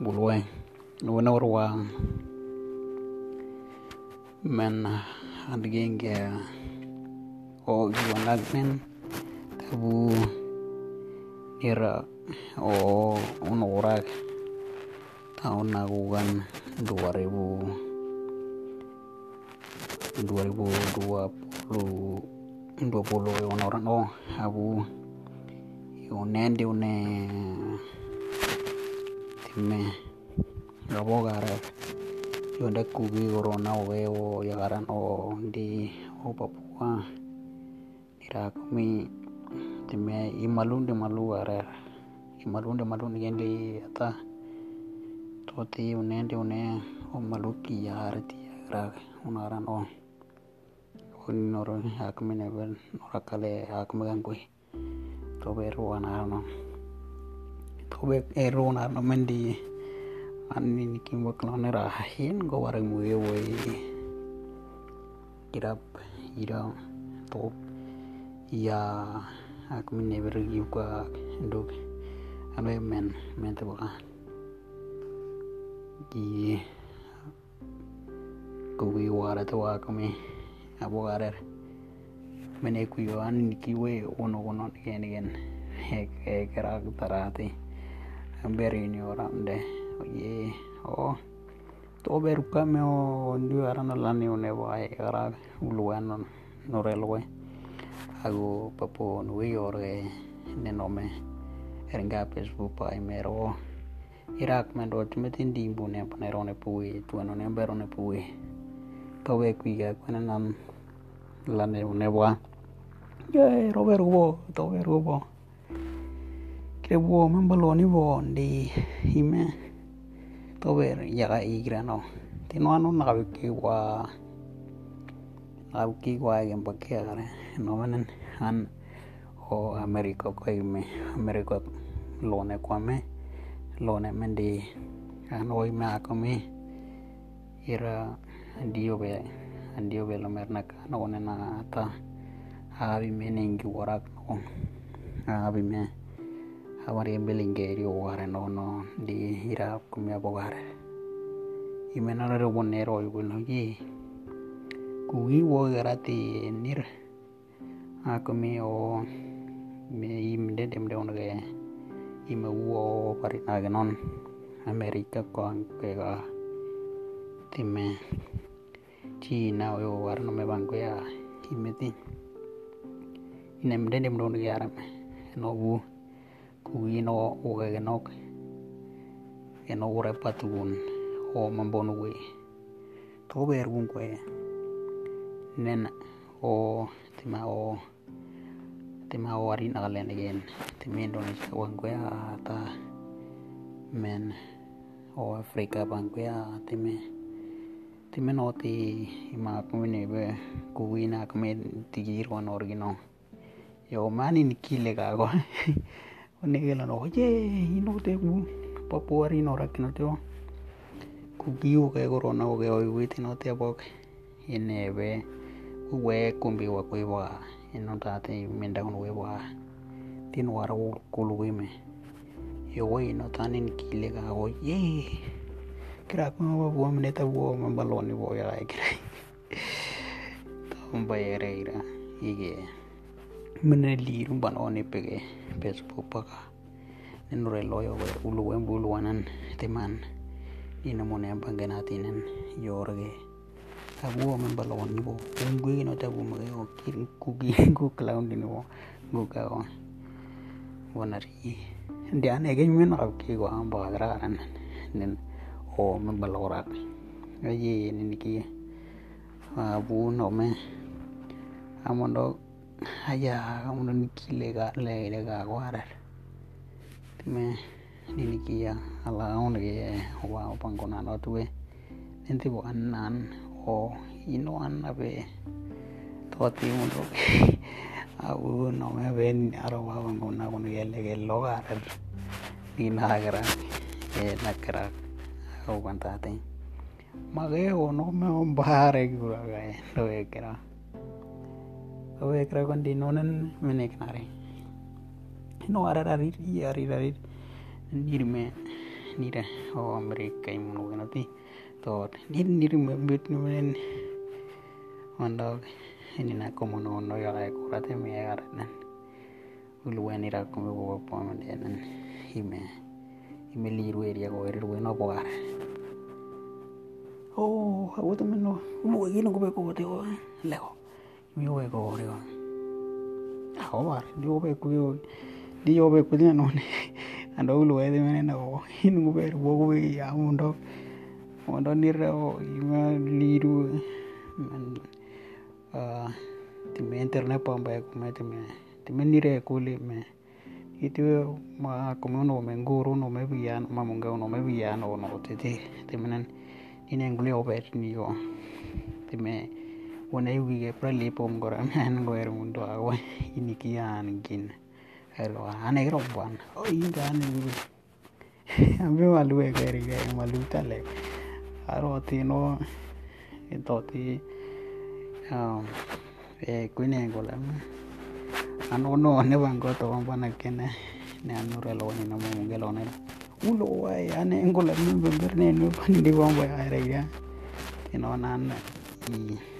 bulwe wona warwa men adgenge o giwanagnen tabu nira o unorak tahun nagugan 2000 2020 20 yon orang oh abu yonen di une timme gabo gara yonde kugi corona o o yagaran o di o papua ira timme imalun de malu gara imalun de malu yende ata. Toti unen di une o maluki yara ti yara unaran o woni noro hakmene ben nora kale hakme gangui. To be ruwana to be e ruwana no mendi. Anni ni kimbo klone rahin go warang muye woi kirap ira to ya hakmene bergi ka ndok ano men men te baka. Gi kuwi wara te wa kami abogarer mene kuyo an kiwe uno uno gen gen. He kera tarati ni orang de ye o to beru kame o ndio arana lani one wae. Uluan non. Norelwe agu papo nui ore ne nome. Eringa facebook pa imero irak mendo tumetin dimbu ne panerone pui. Tuano ne berone pui. Kawe kuiga kwena nam lane unewa ye rober wo tober wo kre wo membalo ni wo di hime. Tober yaga igrano tino ano nakawiki wa nakawiki wa gen pakke agare no manen an o amerika ko ime amerika lone kwame lone mendi an o ime akome ira dio be andio be lomer na kana one na ata abi me nengi warak no abi me awari belinge ri ware no no di hira kumya bogare. Imena re bonero ibu no gi kugi wo garati nir. Aku me o me im de dem de onge ime wo pari nagenon amerika ko ke ga time. Cina o warno me bangko ya imeti. Inem de dem don yaram no bu ku ino o ge no eno ore patun o mambon we to ber gun kwe nen o tima o tima o arin alen again tima indonesia wan kwe ata men o afrika bang kwe time time no ti ima kumine be kuwina kume tigir wan orgino yo mani ni kile ka go onegela no ye ino te bu papuari no rakino te kugiu ke corona o ge oi witi no te bok ine be we kumbi wa kwe wa ino ta te menda kun we wa tin war wo kulu me yo we no tani ni kile ka go ye kira ko ma bo mene ta bo ma baloni bo ya kira ta ba yere ira ige mene liru ban oni pege facebook paka nenure loyo we ulu we bulu wanan teman. Ina mo ne bangena tinen yorge. Abu men balon ni bo ungwe no ta bu mage o kir kugi ku clown ni bo gu ka o wonari ndian ege men ak ki go am ba gra ran nen o men balora ayi ni ki abu no me amondo aya uno ni kile ga le le ga guardar me ni ni kia ala on ge wa pangona no tuwe nenti bo anan o ino an abe to ti uno au no me ven aro wa pangona con ge le ge lo ga ni na gara e na kara au cantate ma ge o no me on bare gura ga lo e kon di nonen menek nare. No ara ari ari ari ndir me nire o Amerika imun wenati to nir nir mbet numen mandog ini na como no ya la kurate mi agar nan ulu weni ra como bo po man nan. Ime ime liru area go eri no bogar oh aku temen no lu lagi no ko ko te o lego mi o ko ore ako bar di o be ku yo di o be ku ni no ne ando ulu e de mene no inu ber bo ko ya mundo mondo nire o ima liru man uh, time internet pamba kuma time time nire kuli me itu ma kuma no me nguru no me bian ma munga no me bian no no tete time nan ine nguli obet ni yo time wana yi wige pra lepo mgora men goer mundo awa ini kia an gin elo ane gero buan o oh, inga ane gero ambe malu e gari gari malu tale aro ti no ito ti e kuine gola me ano no ane wan go to wan bana kene. Ne anu relo ni namo mungelo ne ulo wae ane gola me bember ne nu di wan bae aere nan i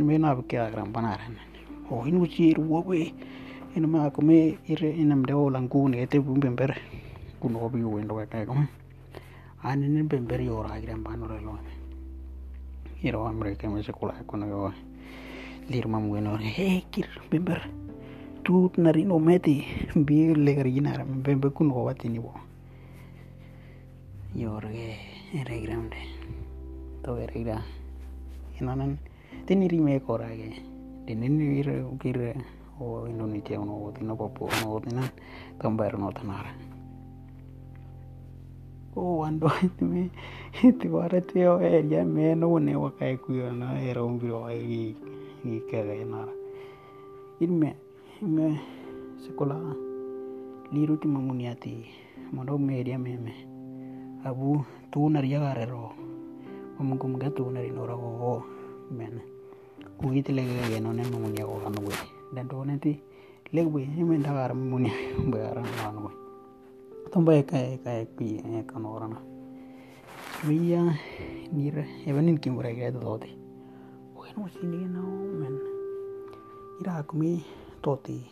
no me o yo ti o mengra o i no yo mengra o non ban to ware nembi no raga ti mita boro ban an me na ke o we ma come ire inam de o langu ne te bumber kuno bi wendo ka ka anin bember yo ra gran pano re lo iro amre ke me sekula kono yo lir mam bueno he kir bember tut nari no meti bi le garina bember kuno wati ni bo yo re re grande to re gra inonan tiniri me kora ge. Dinini ir kir o indonesia no tino popo no tinan tambar no tanara o ando me ti bara te o e me no ne wa kai ku yo na era un biro ai i ke ga na in me sekolah liru ti mamuniati mondo me dia me me. Abu tu na ria ga ro om kum ga tu na ri no ro o men ku ite le ga no ne ko kan we dan do ne ti le we me da ga mamunia ba ra na no tomba eka eka ekpi eka norana via nir evanin kimura ga doti bueno sini na men. Ira kumi toti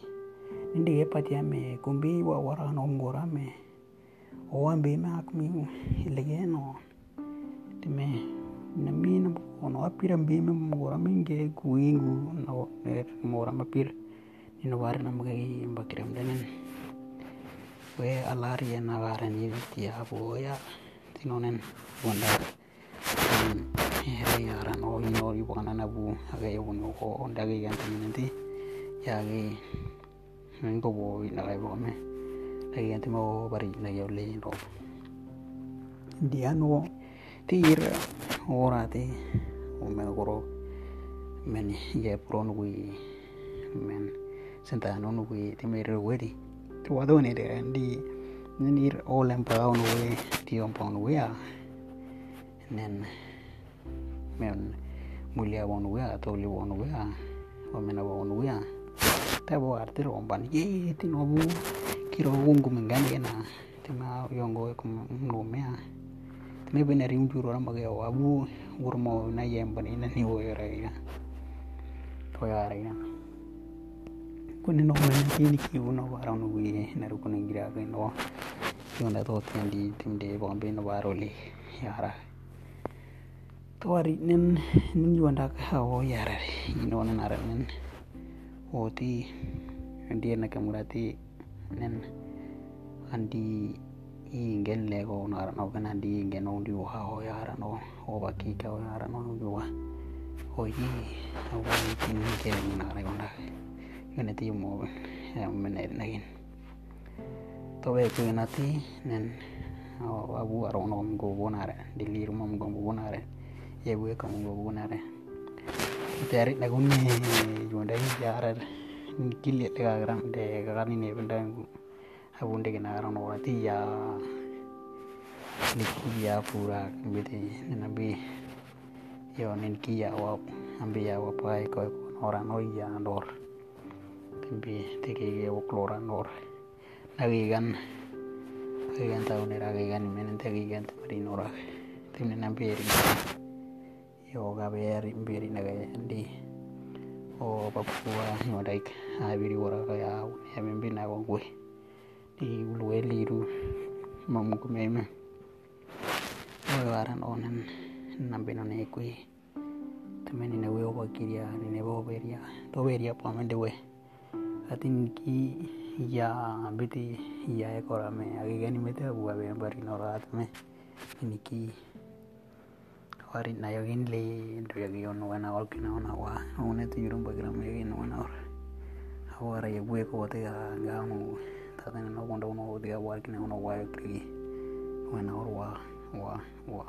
nindi ge patia me. Kumbi wa wara no ngora me. O ambe me akmi lege no. Time na mi na ono apira mbi me ngora minge kuingu no ngora mapir ni no war na mgai mbakiram danen we alari na waren yiti abo ya tinonen bonda here yara no ino ri bona na bu aga yo no ko onda ge gan tinenti ya ge ko bo na ga bo me. La ge antimo bari na yo le no dia no tir ora te o me goro men ye pro no wi men senta no no wi te me re wedi tuadone de di nir olen pa on we ti on pa on we a nen men mulia on we a to li on we a o mena on we a ta bo arti ro ban. Ye ti no bu kiro ungu mengan ye na ti ma yongo ko no me me bene rim juro ra mage o abu urmo na yem ban ina ni wo ra ya to ya ra ya kuni no men kini ki uno bara no wi na ru kuni gira ke no yonda to tendi timde bombe no baro le yara to ari nen nen yonda ka o yara ino na nara nen o ti andi na kamurati nen andi iingen lego onarano kana ndiinge noundi uha hoyo arano oba kike hoyo arano nujuwa oyi awaikinikere minaragonda yoneti yumobe menerinagin tobetugenati nen abu arono mgobonare diliruma mgobonare yebueka mgobonare tearit nagun yuondai yarar kilie dekagram dekakanin ebenda ngu jonda yara kille de gram de gani ne benda abu de na ran ora ti ya pura bete nabi yo nen ki ya wa ambi ya wa pai ko ora no ya dor timbi tege ya wa klora nor nagigan nagigan tau ne ragigan men tagigan tamari nora timne nabi yo gaberi mbiri naga ndi o papua nyodaik abiri wara kaya ya mimbi na di ulwe liru. Mamu kumeme o waran onan. Nambe no ne kui. Tameni ne we oba kiria ni ne bo beria to beria pa mende we atin ki ya biti ya ekora me. Agigani mete abu abe bari no rat me ini ki wari na yogin le ndo yogi on wana or kina ona wa. One tu yurum bagira me yogin wana or awara ye bue ko te ga ga no ta ta no kondo no de wa kina ona wa kri wana or wa wa wa